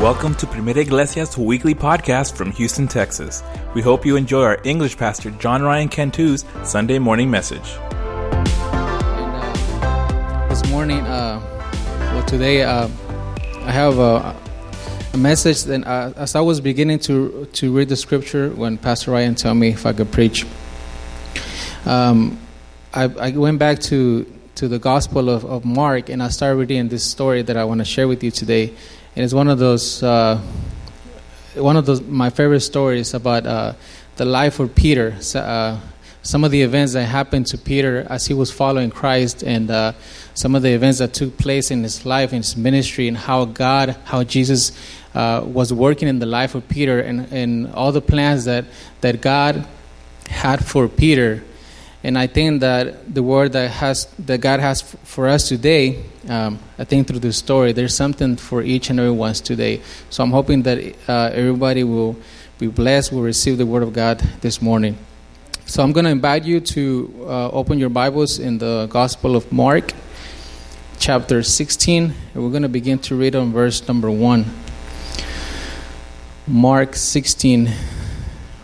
Welcome to Primera Iglesia's weekly podcast from Houston, Texas. We hope you enjoy our English pastor John Ryan Cantu's Sunday morning message. And, uh, this morning, uh, well, today, uh, I have a, a message. And uh, as I was beginning to to read the scripture, when Pastor Ryan told me if I could preach, um, I, I went back to to the Gospel of, of Mark, and I started reading this story that I want to share with you today. And it's one of those uh, one of those my favorite stories about uh, the life of Peter. Uh, some of the events that happened to Peter as he was following Christ, and uh, some of the events that took place in his life, in his ministry, and how God, how Jesus uh, was working in the life of Peter, and, and all the plans that that God had for Peter and I think that the word that has that God has for us today, um, I think through this story, there's something for each and every one today. So I'm hoping that uh, everybody will be blessed, will receive the word of God this morning. So I'm going to invite you to uh, open your Bibles in the Gospel of Mark, chapter 16, and we're going to begin to read on verse number one. Mark 16,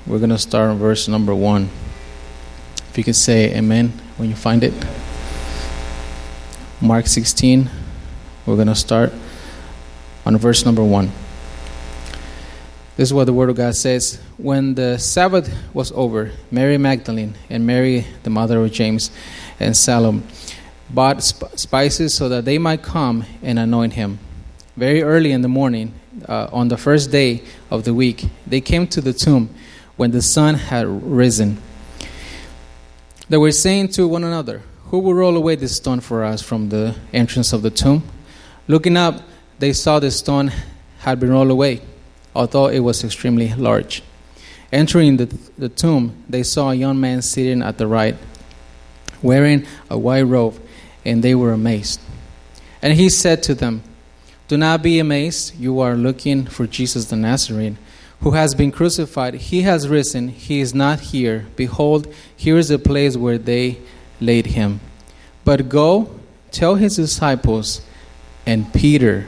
we're going to start on verse number one. You can say amen when you find it. Mark 16, we're going to start on verse number 1. This is what the Word of God says. When the Sabbath was over, Mary Magdalene and Mary, the mother of James and Salome, bought sp- spices so that they might come and anoint him. Very early in the morning, uh, on the first day of the week, they came to the tomb when the sun had risen. They were saying to one another, Who will roll away this stone for us from the entrance of the tomb? Looking up, they saw the stone had been rolled away, although it was extremely large. Entering the, the tomb, they saw a young man sitting at the right, wearing a white robe, and they were amazed. And he said to them, Do not be amazed, you are looking for Jesus the Nazarene who has been crucified, he has risen, he is not here. Behold, here is the place where they laid him. But go, tell his disciples and Peter,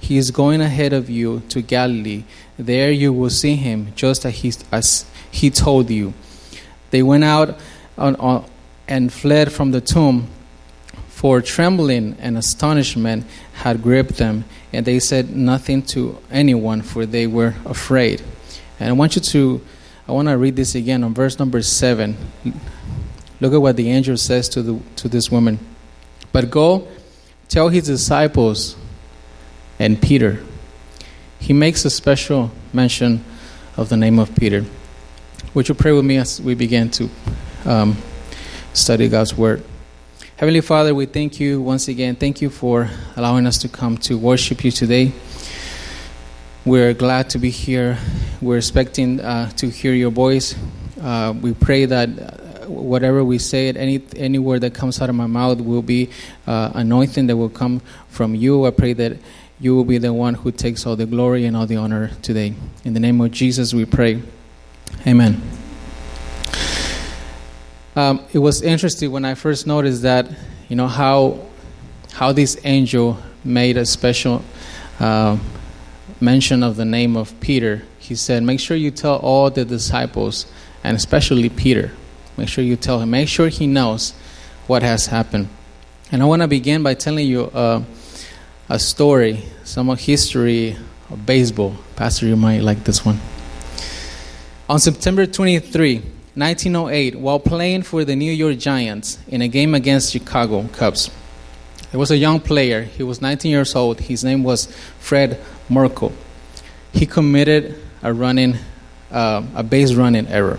he is going ahead of you to Galilee. There you will see him, just as he, as he told you. They went out on, on, and fled from the tomb, for trembling and astonishment had gripped them, and they said nothing to anyone, for they were afraid. And I want you to, I want to read this again on verse number seven. Look at what the angel says to, the, to this woman. But go tell his disciples and Peter. He makes a special mention of the name of Peter. Would you pray with me as we begin to um, study God's Word? Heavenly Father, we thank you once again. Thank you for allowing us to come to worship you today. We're glad to be here. We're expecting uh, to hear your voice. Uh, we pray that uh, whatever we say, any any word that comes out of my mouth will be uh, anointing that will come from you. I pray that you will be the one who takes all the glory and all the honor today. In the name of Jesus, we pray. Amen. Um, it was interesting when I first noticed that, you know, how how this angel made a special uh, mention of the name of Peter. He said, "Make sure you tell all the disciples, and especially Peter. Make sure you tell him. Make sure he knows what has happened." And I want to begin by telling you uh, a story, some history of baseball. Pastor, you might like this one. On September 23. 1908 while playing for the New York Giants in a game against Chicago Cubs. There was a young player. He was 19 years old. His name was Fred Merkle. He committed a running, uh, a base running error,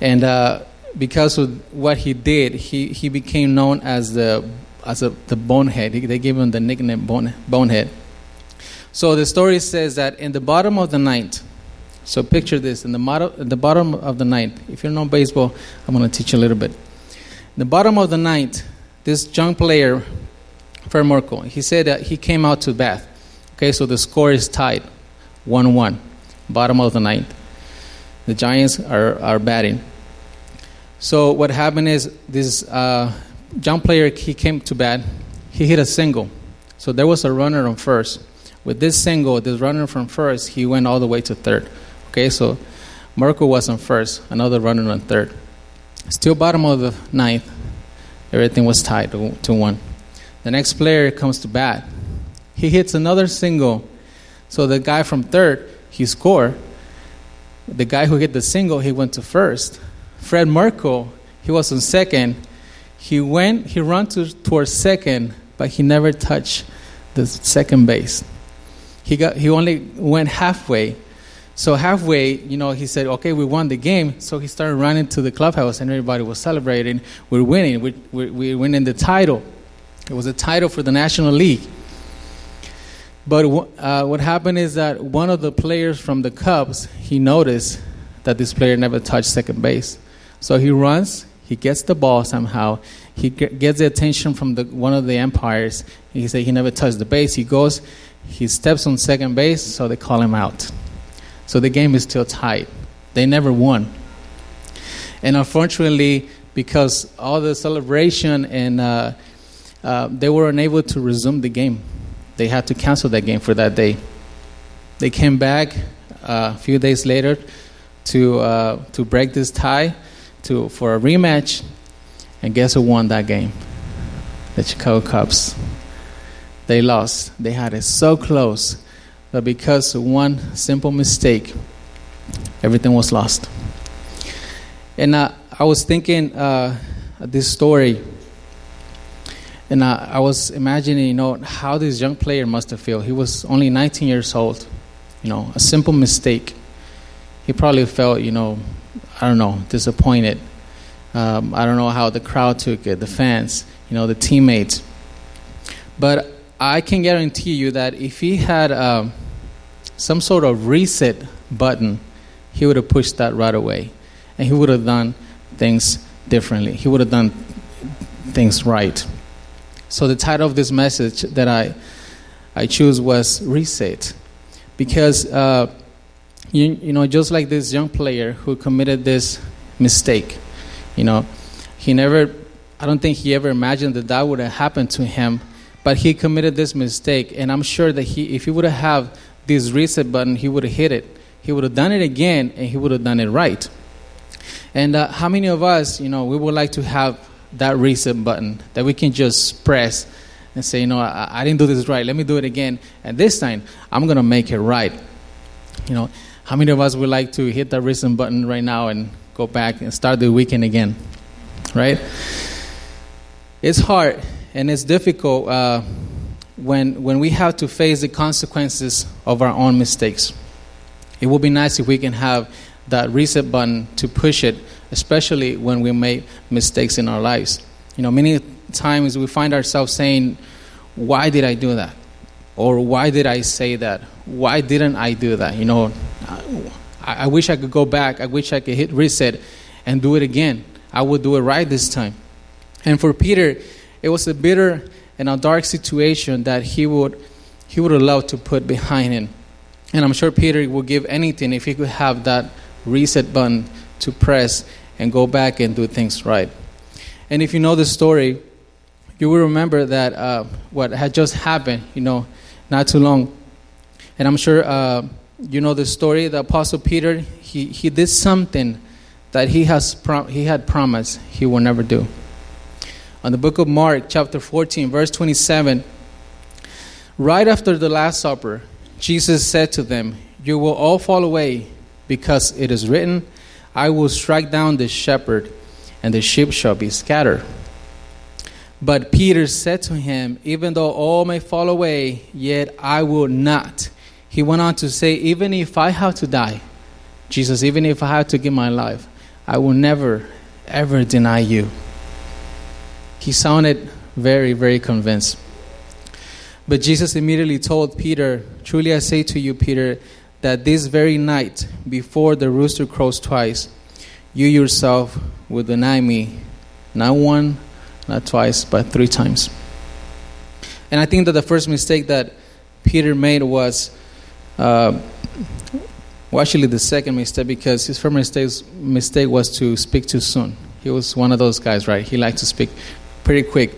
and uh, because of what he did, he, he became known as the as a, the bonehead. They gave him the nickname bone, bonehead. So the story says that in the bottom of the ninth, so picture this in the, in the bottom of the ninth. If you know baseball, I'm going to teach you a little bit. In the bottom of the ninth, this young player, Fred he said that he came out to bat. Okay, so the score is tied, one-one, bottom of the ninth. The Giants are, are batting. So what happened is this uh, young player he came to bat. He hit a single. So there was a runner on first. with this single, this runner from first, he went all the way to third. Okay, so Marco was on first, another runner on third. Still bottom of the ninth, everything was tied to, one. The next player comes to bat. He hits another single. So the guy from third, he scored. The guy who hit the single, he went to first. Fred Marco, he was on second. He went, he ran to, towards second, but he never touched the second base. He, got, he only went halfway. So halfway, you know, he said, okay, we won the game. So he started running to the clubhouse and everybody was celebrating. We're winning. We're, we're, we're winning the title. It was a title for the National League. But uh, what happened is that one of the players from the Cubs, he noticed that this player never touched second base. So he runs, he gets the ball somehow, he gets the attention from the, one of the umpires. He said he never touched the base. He goes, he steps on second base, so they call him out. So the game is still tied. They never won. And unfortunately, because all the celebration and uh, uh, they were unable to resume the game they had to cancel that game for that day. They came back uh, a few days later to uh, to break this tie to for a rematch, and guess who won that game? The Chicago Cubs. They lost. They had it so close, but because of one simple mistake, everything was lost. And uh, I was thinking uh, this story and I, I, was imagining, you know, how this young player must have felt. He was only 19 years old. You know, a simple mistake. He probably felt, you know, I don't know, disappointed. Um, I don't know how the crowd took it, the fans, you know, the teammates. But I can guarantee you that if he had um, some sort of reset button, he would have pushed that right away. And he would have done things differently. He would have done things right. So the title of this message that I I choose was reset, because uh, you you know just like this young player who committed this mistake, you know, he never. I don't think he ever imagined that that would have happened to him, but he committed this mistake, and I'm sure that he, if he would have this reset button, he would have hit it. He would have done it again, and he would have done it right. And uh, how many of us, you know, we would like to have that reset button that we can just press and say, you know, I, I didn't do this right. Let me do it again. And this time, I'm going to make it right. You know, how many of us would like to hit that reset button right now and go back and start the weekend again? Right? It's hard and it's difficult uh, when, when we have to face the consequences of our own mistakes. It would be nice if we can have that reset button to push it especially when we make mistakes in our lives. You know, many times we find ourselves saying, Why did I do that? Or why did I say that? Why didn't I do that? You know, I, I wish I could go back. I wish I could hit reset and do it again. I would do it right this time. And for Peter, it was a bitter and a dark situation that he would he would allow to put behind him. And I'm sure Peter would give anything if he could have that reset button to press and go back and do things right. And if you know the story, you will remember that uh, what had just happened, you know, not too long. And I'm sure uh, you know the story. The Apostle Peter, he, he did something that he, has prom- he had promised he will never do. On the book of Mark, chapter 14, verse 27, right after the Last Supper, Jesus said to them, You will all fall away because it is written, I will strike down the shepherd, and the sheep shall be scattered. But Peter said to him, Even though all may fall away, yet I will not. He went on to say, Even if I have to die, Jesus, even if I have to give my life, I will never, ever deny you. He sounded very, very convinced. But Jesus immediately told Peter, Truly I say to you, Peter, that this very night, before the rooster crows twice, you yourself will deny me, not one, not twice, but three times. And I think that the first mistake that Peter made was, uh, well, actually, the second mistake, because his first mistake, mistake was to speak too soon. He was one of those guys, right? He liked to speak pretty quick.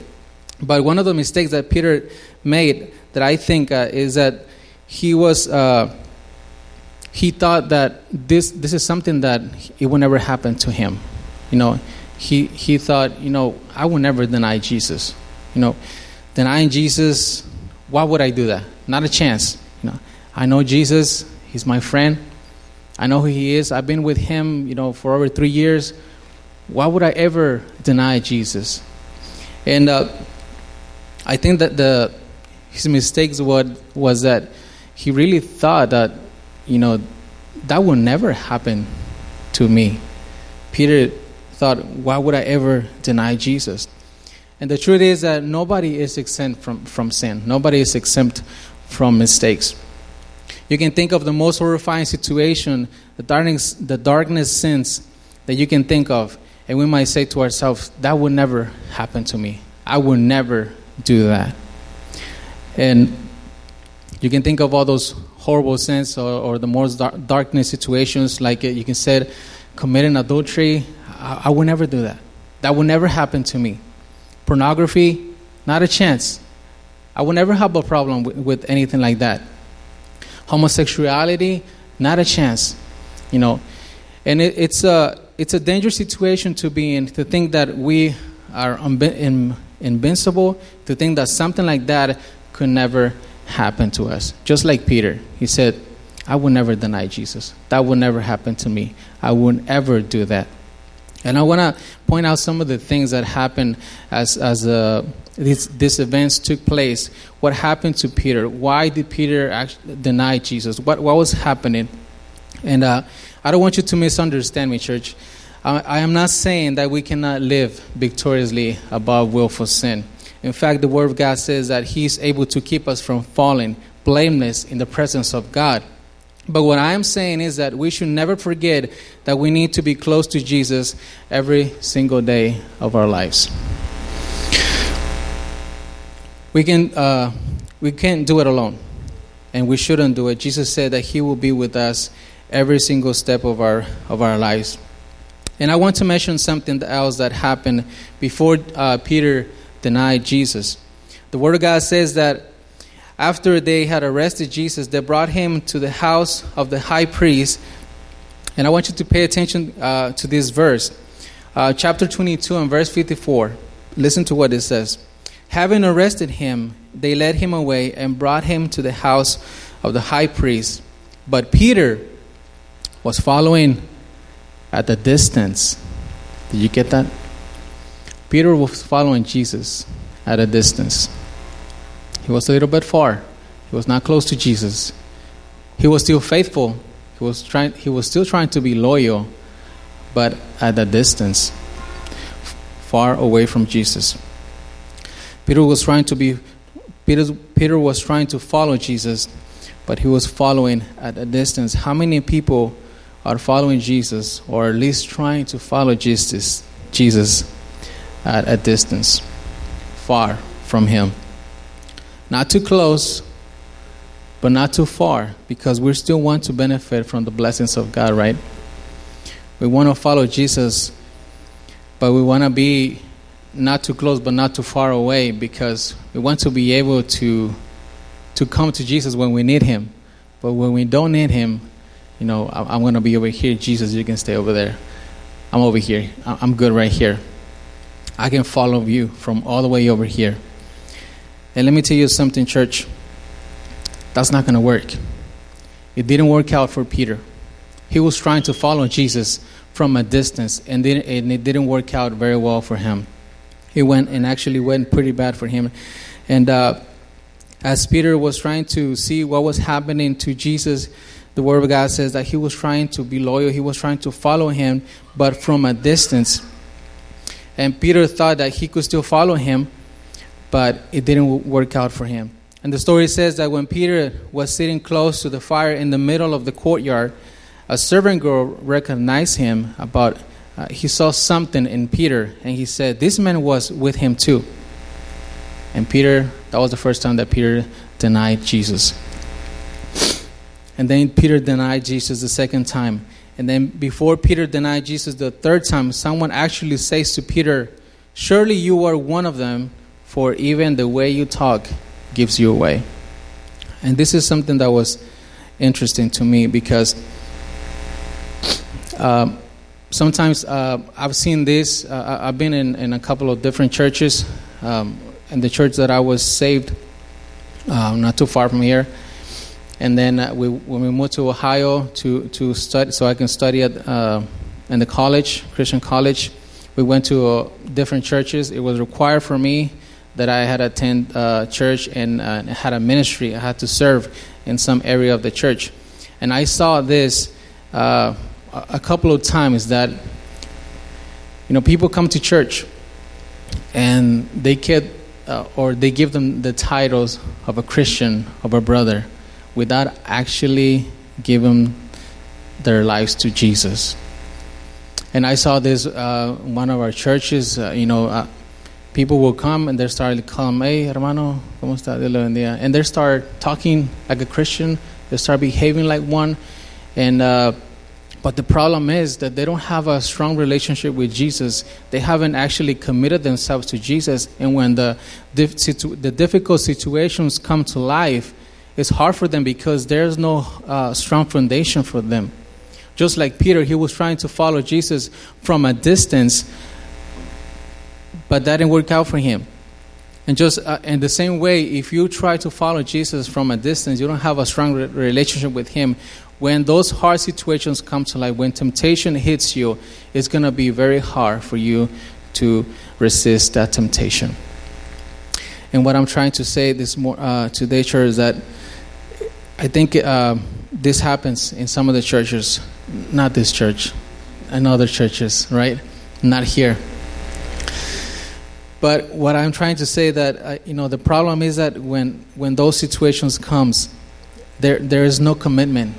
But one of the mistakes that Peter made that I think uh, is that he was uh, he thought that this this is something that it would never happen to him. You know, he he thought, you know, I will never deny Jesus. You know, denying Jesus, why would I do that? Not a chance. You know, I know Jesus. He's my friend. I know who he is. I've been with him, you know, for over three years. Why would I ever deny Jesus? And uh, I think that the his mistakes was was that he really thought that, you know, that will never happen to me. Peter thought, why would I ever deny Jesus? And the truth is that nobody is exempt from, from sin. Nobody is exempt from mistakes. You can think of the most horrifying situation, the darkness, the darkness sins that you can think of, and we might say to ourselves, that would never happen to me. I would never do that. And you can think of all those horrible sins or, or the most dark, darkness situations, like you can say, committing adultery. I, I would never do that. That would never happen to me. Pornography, not a chance. I would never have a problem with, with anything like that. Homosexuality, not a chance. You know, and it, it's a it's a dangerous situation to be in. To think that we are invincible. To think that something like that could never happen to us. Just like Peter, he said, "I will never deny Jesus. That will never happen to me. I wouldn't ever do that." And I want to point out some of the things that happened as, as uh, these, these events took place. What happened to Peter? Why did Peter deny Jesus? What, what was happening? And uh, I don't want you to misunderstand me, church. I, am not saying that we cannot live victoriously above willful sin. In fact, the Word of God says that He is able to keep us from falling blameless in the presence of God. But what I am saying is that we should never forget that we need to be close to Jesus every single day of our lives. We can uh, we can't do it alone, and we shouldn't do it. Jesus said that He will be with us every single step of our of our lives. And I want to mention something else that happened before uh, Peter denied Jesus. The Word of God says that after they had arrested Jesus, they brought him to the house of the high priest. And I want you to pay attention uh, to this verse, uh, chapter 22 and verse 54. Listen to what it says. Having arrested him, they led him away and brought him to the house of the high priest. But Peter was following at a distance. Did you get that? Peter was following Jesus at a distance. He was a little bit far. He was not close to Jesus. He was still faithful. He was trying he was still trying to be loyal, but at a distance, far away from Jesus. Peter was trying to be Peter, Peter was trying to follow Jesus, but he was following at a distance. How many people are following Jesus or at least trying to follow Jesus Jesus at a distance, far from him? Not too close, but not too far, because we still want to benefit from the blessings of God, right? We want to follow Jesus, but we want to be not too close, but not too far away, because we want to be able to to come to Jesus when we need Him. But when we don't need Him, you know, I'm going to be over here. Jesus, you can stay over there. I'm over here. I'm good right here. I can follow you from all the way over here. And let me tell you something, church. That's not going to work. It didn't work out for Peter. He was trying to follow Jesus from a distance, and, it didn't work out very well for him. It went and actually went pretty bad for him. And uh, as Peter was trying to see what was happening to Jesus, the Word of God says that he was trying to be loyal, he was trying to follow him, but from a distance. And Peter thought that he could still follow him, but it didn't work out for him. And the story says that when Peter was sitting close to the fire in the middle of the courtyard, a servant girl recognized him about uh, he saw something in Peter and he said this man was with him too. And Peter that was the first time that Peter denied Jesus. And then Peter denied Jesus the second time. And then before Peter denied Jesus the third time, someone actually says to Peter, Surely you are one of them for even the way you talk gives you away. And this is something that was interesting to me because um, sometimes uh, I've seen this. Uh, I've been in, in a couple of different churches. Um, the church that I was saved, uh, not too far from here. And then uh, we, when we moved to Ohio to, to study, so I can study at, uh, in the college, Christian college, we went to uh, different churches. It was required for me that I had to attend uh, church and uh, had a ministry. I had to serve in some area of the church. And I saw this uh, a couple of times that, you know, people come to church and they get, or they give them the titles of a Christian, of a brother without actually giving their lives to Jesus. And I saw this uh, one of our churches, uh, you know, uh, people will come and they start calling, hey, hermano, ¿cómo está? And they start talking like a Christian, they start behaving like one. And, uh, but the problem is that they don't have a strong relationship with Jesus. They haven't actually committed themselves to Jesus. And when the, the difficult situations come to life, it's hard for them because there's no uh, strong foundation for them. Just like Peter, he was trying to follow Jesus from a distance, but that didn't work out for him. And just uh, in the same way, if you try to follow Jesus from a distance, you don't have a strong re- relationship with Him. When those hard situations come to light, when temptation hits you, it's going to be very hard for you to resist that temptation. And what I'm trying to say this more uh, today, church, is that I think uh, this happens in some of the churches, not this church, and other churches, right? Not here. But what I'm trying to say that uh, you know the problem is that when when those situations comes, there there is no commitment.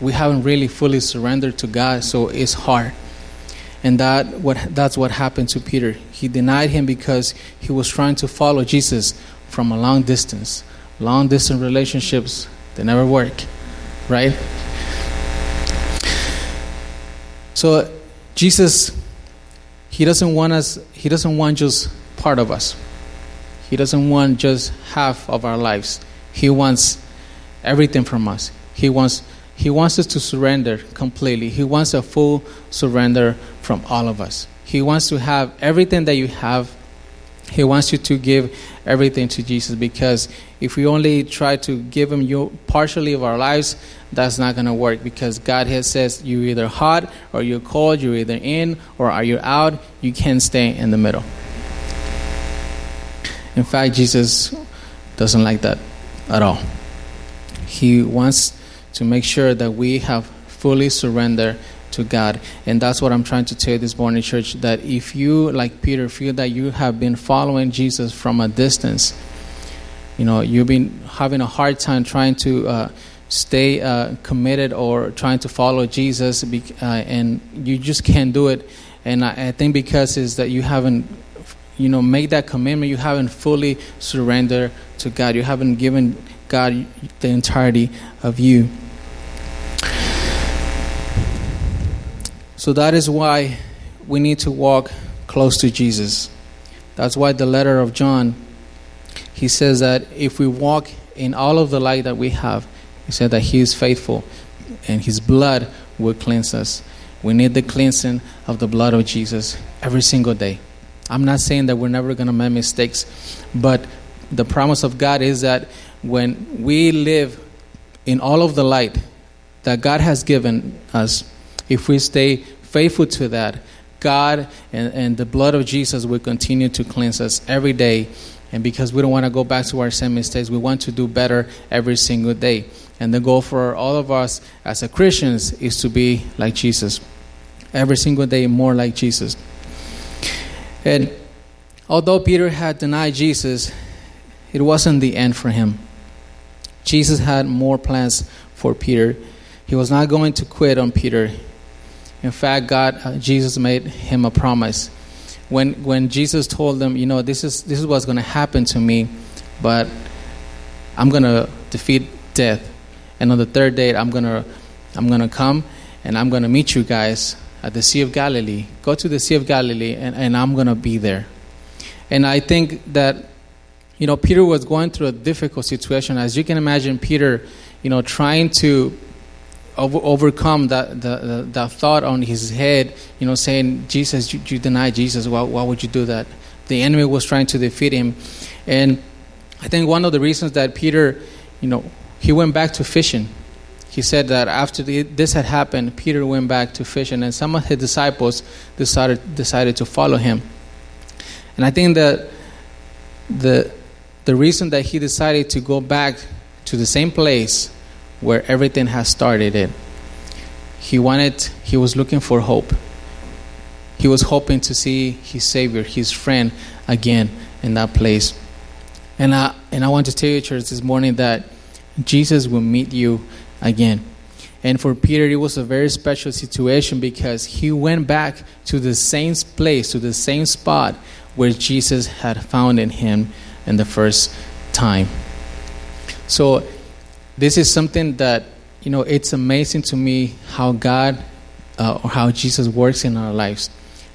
We haven't really fully surrendered to God, so it's hard. And that what that's what happened to Peter. He denied him because he was trying to follow Jesus from a long distance. Long distance relationships they never work, right? So Jesus he doesn't want us he doesn't want just part of us. He doesn't want just half of our lives. He wants everything from us. He wants he wants us to surrender completely. He wants a full surrender from all of us. He wants to have everything that you have he wants you to give everything to Jesus because if we only try to give Him you partially of our lives, that's not going to work because God has says you're either hot or you're cold, you're either in or are you out. You can't stay in the middle. In fact, Jesus doesn't like that at all. He wants to make sure that we have fully surrendered to God. And that's what I'm trying to tell this morning, church, that if you, like Peter, feel that you have been following Jesus from a distance, you know, you've been having a hard time trying to uh, stay uh, committed or trying to follow Jesus, uh, and you just can't do it. And I, I think because is that you haven't, you know, made that commitment, you haven't fully surrendered to God. You haven't given God the entirety of you. So that is why we need to walk close to Jesus. That's why the letter of John, he says that if we walk in all of the light that we have, he said that he is faithful and his blood will cleanse us. We need the cleansing of the blood of Jesus every single day. I'm not saying that we're never going to make mistakes, but the promise of God is that when we live in all of the light that God has given us, if we stay faithful to that, God and, and the blood of Jesus will continue to cleanse us every day. And because we don't want to go back to our same mistakes, we want to do better every single day. And the goal for all of us as Christians is to be like Jesus. Every single day, more like Jesus. And although Peter had denied Jesus, it wasn't the end for him. Jesus had more plans for Peter. He was not going to quit on Peter. In fact, God, uh, Jesus made him a promise. When, when Jesus told them, you know, this is, this is what's going to happen to me, but I'm going to defeat death. And on the third day, I'm going to I'm going to come and I'm going to meet you guys at the Sea of Galilee. Go to the Sea of Galilee, and, and I'm going to be there. And I think that, you know, Peter was going through a difficult situation. As you can imagine, Peter, you know, trying to over, overcome that, the, that thought on his head, you know, saying, Jesus, you, you deny Jesus. Why, why would you do that? The enemy was trying to defeat him. And I think one of the reasons that Peter, you know, he went back to fishing. He said that after the, this had happened, Peter went back to fishing, and some of his disciples decided, decided to follow him. And I think that the, the reason that he decided to go back to the same place where everything has started it, he wanted, he was looking for hope. He was hoping to see his Savior, his friend, again in that place. And I, and I want to tell you, church, this morning that Jesus will meet you again. And for Peter, it was a very special situation because he went back to the same place, to the same spot where Jesus had found in him in the first time. So, this is something that, you know, it's amazing to me how God uh, or how Jesus works in our lives.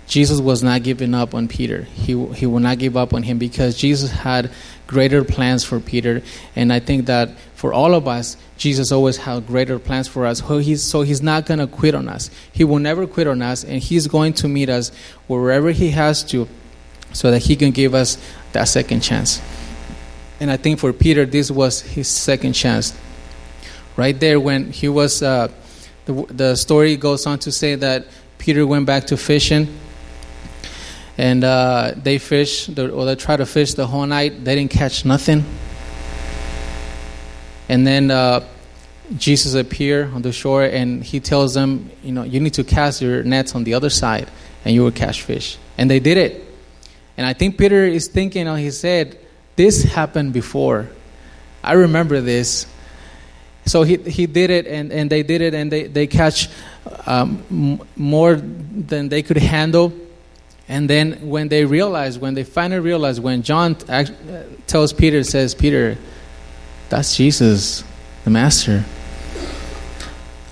Jesus was not giving up on Peter. He, he will not give up on him because Jesus had greater plans for Peter. And I think that for all of us, Jesus always had greater plans for us. So he's, so he's not going to quit on us. He will never quit on us, and he's going to meet us wherever he has to so that he can give us that second chance. And I think for Peter, this was his second chance. Right there, when he was, uh, the, the story goes on to say that Peter went back to fishing and uh, they fish or they try to fish the whole night. They didn't catch nothing. And then uh, Jesus appeared on the shore and he tells them, you know, you need to cast your nets on the other side and you will catch fish. And they did it. And I think Peter is thinking, and he said, this happened before. I remember this. So he, he did it and, and they did it and they, they catch um, more than they could handle and then when they realize, when they finally realize, when John act, tells Peter, says, Peter, that's Jesus, the Master.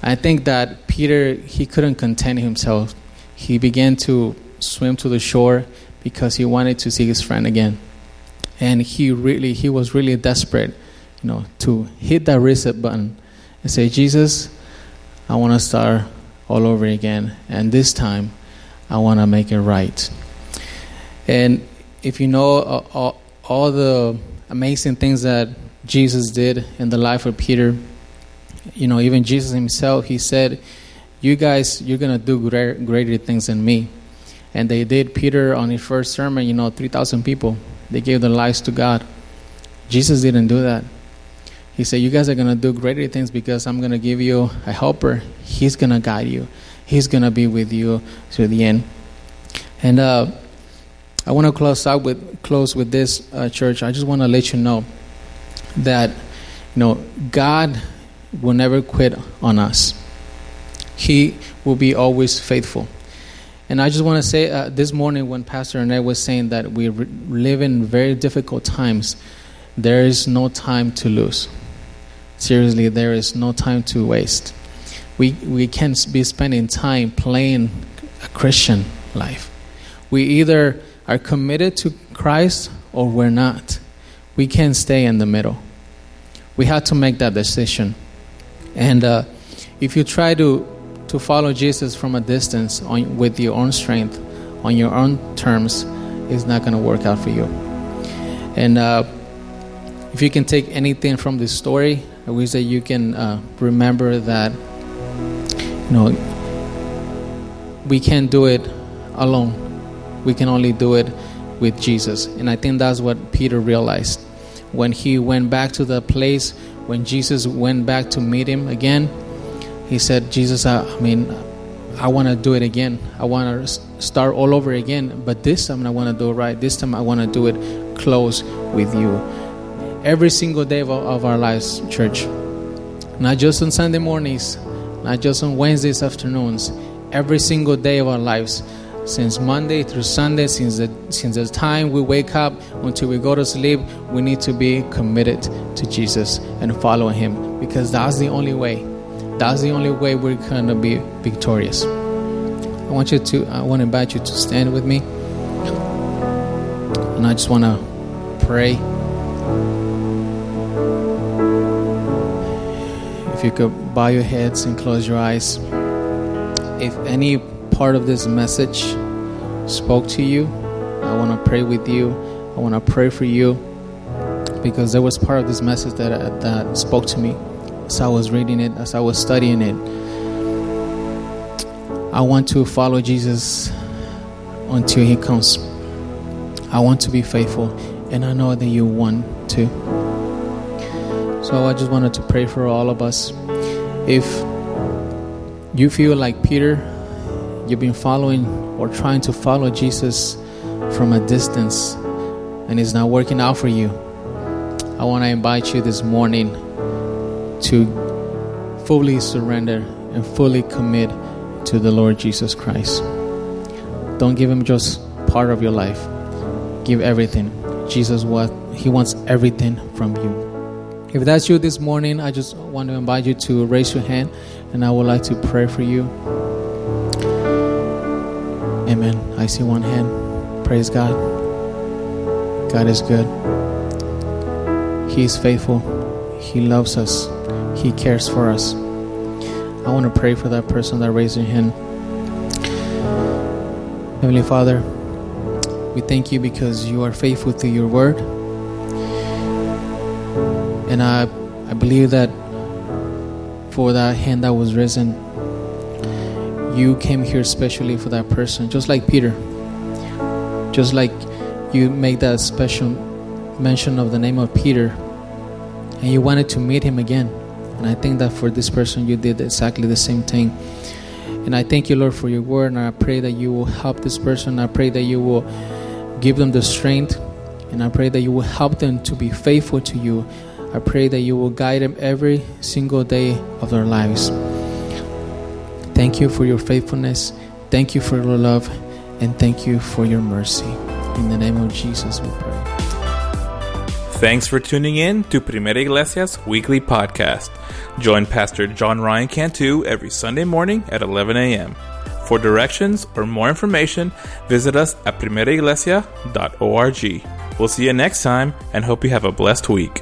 I think that Peter, he couldn't contain himself. He began to swim to the shore because he wanted to see his friend again. And he really, he was really desperate, you know, to hit that reset button and say, Jesus, I want to start all over again. And this time, I want to make it right. And if you know uh, all, all the amazing things that Jesus did in the life of Peter, you know, even Jesus himself, he said, You guys, you're going to do greater things than me. And they did. Peter, on his first sermon, you know, 3,000 people, they gave their lives to God. Jesus didn't do that. He said, You guys are going to do greater things because I'm going to give you a helper. He's going to guide you. He's going to be with you to the end. And uh, I want to close out with close with this uh, church. I just want to let you know that you know God will never quit on us. He will be always faithful. And I just want to say uh, this morning when Pastor Annette was saying that we re- live in very difficult times, there is no time to lose. Seriously, there is no time to waste we, we can't be spending time playing a Christian life. We either are committed to Christ or we're not. We can't stay in the middle. We have to make that decision. And uh, if you try to, to follow Jesus from a distance on, with your own strength, on your own terms, it's not going to work out for you. And uh, if you can take anything from this story, I wish that you can uh, remember that you know, we can't do it alone. We can only do it with Jesus. And I think that's what Peter realized. When he went back to the place, when Jesus went back to meet him again, he said, Jesus, I, I mean, I want to do it again. I want to start all over again. But this time I want to do it right. This time I want to do it close with you. Every single day of, our lives, church. Not just on Sunday mornings, not just on Wednesdays afternoons, every single day of our lives. Since Monday through Sunday, since the, since the time we wake up until we go to sleep, we need to be committed to Jesus and follow Him because that's the only way. That's the only way we're going to be victorious. I want you to, I want to invite you to stand with me. And I just want to pray. If you could bow your heads and close your eyes. If any part of this message spoke to you, I want to pray with you. I want to pray for you because there was part of this message that, uh, that spoke to me as I was reading it, as I was studying it. I want to follow Jesus until He comes. I want to be faithful, and I know that you want to. So I just wanted to pray for all of us. If you feel like Peter, you've been following or trying to follow Jesus from a distance and it's not working out for you, I want to invite you this morning to fully surrender and fully commit to the Lord Jesus Christ. Don't give him just part of your life. Give everything. Jesus what he wants everything from you. If that's you this morning, I just want to invite you to raise your hand and I would like to pray for you. Amen. I see one hand. Praise God. God is good. He is faithful. He loves us. He cares for us. I want to pray for that person that raised their hand. Heavenly Father, we thank you because you are faithful to your word. I, I believe that for that hand that was risen, you came here especially for that person, just like Peter. Just like you made that special mention of the name of Peter, and you wanted to meet him again. And I think that for this person, you did exactly the same thing. And I thank you, Lord, for your word. And I pray that you will help this person. I pray that you will give them the strength. And I pray that you will help them to be faithful to you. I pray that you will guide them every single day of their lives. Thank you for your faithfulness. Thank you for your love. And thank you for your mercy. In the name of Jesus, we pray. Thanks for tuning in to Primera Iglesia's weekly podcast. Join Pastor John Ryan Cantu every Sunday morning at 11 a.m. For directions or more information, visit us at primeraiglesia.org. We'll see you next time and hope you have a blessed week.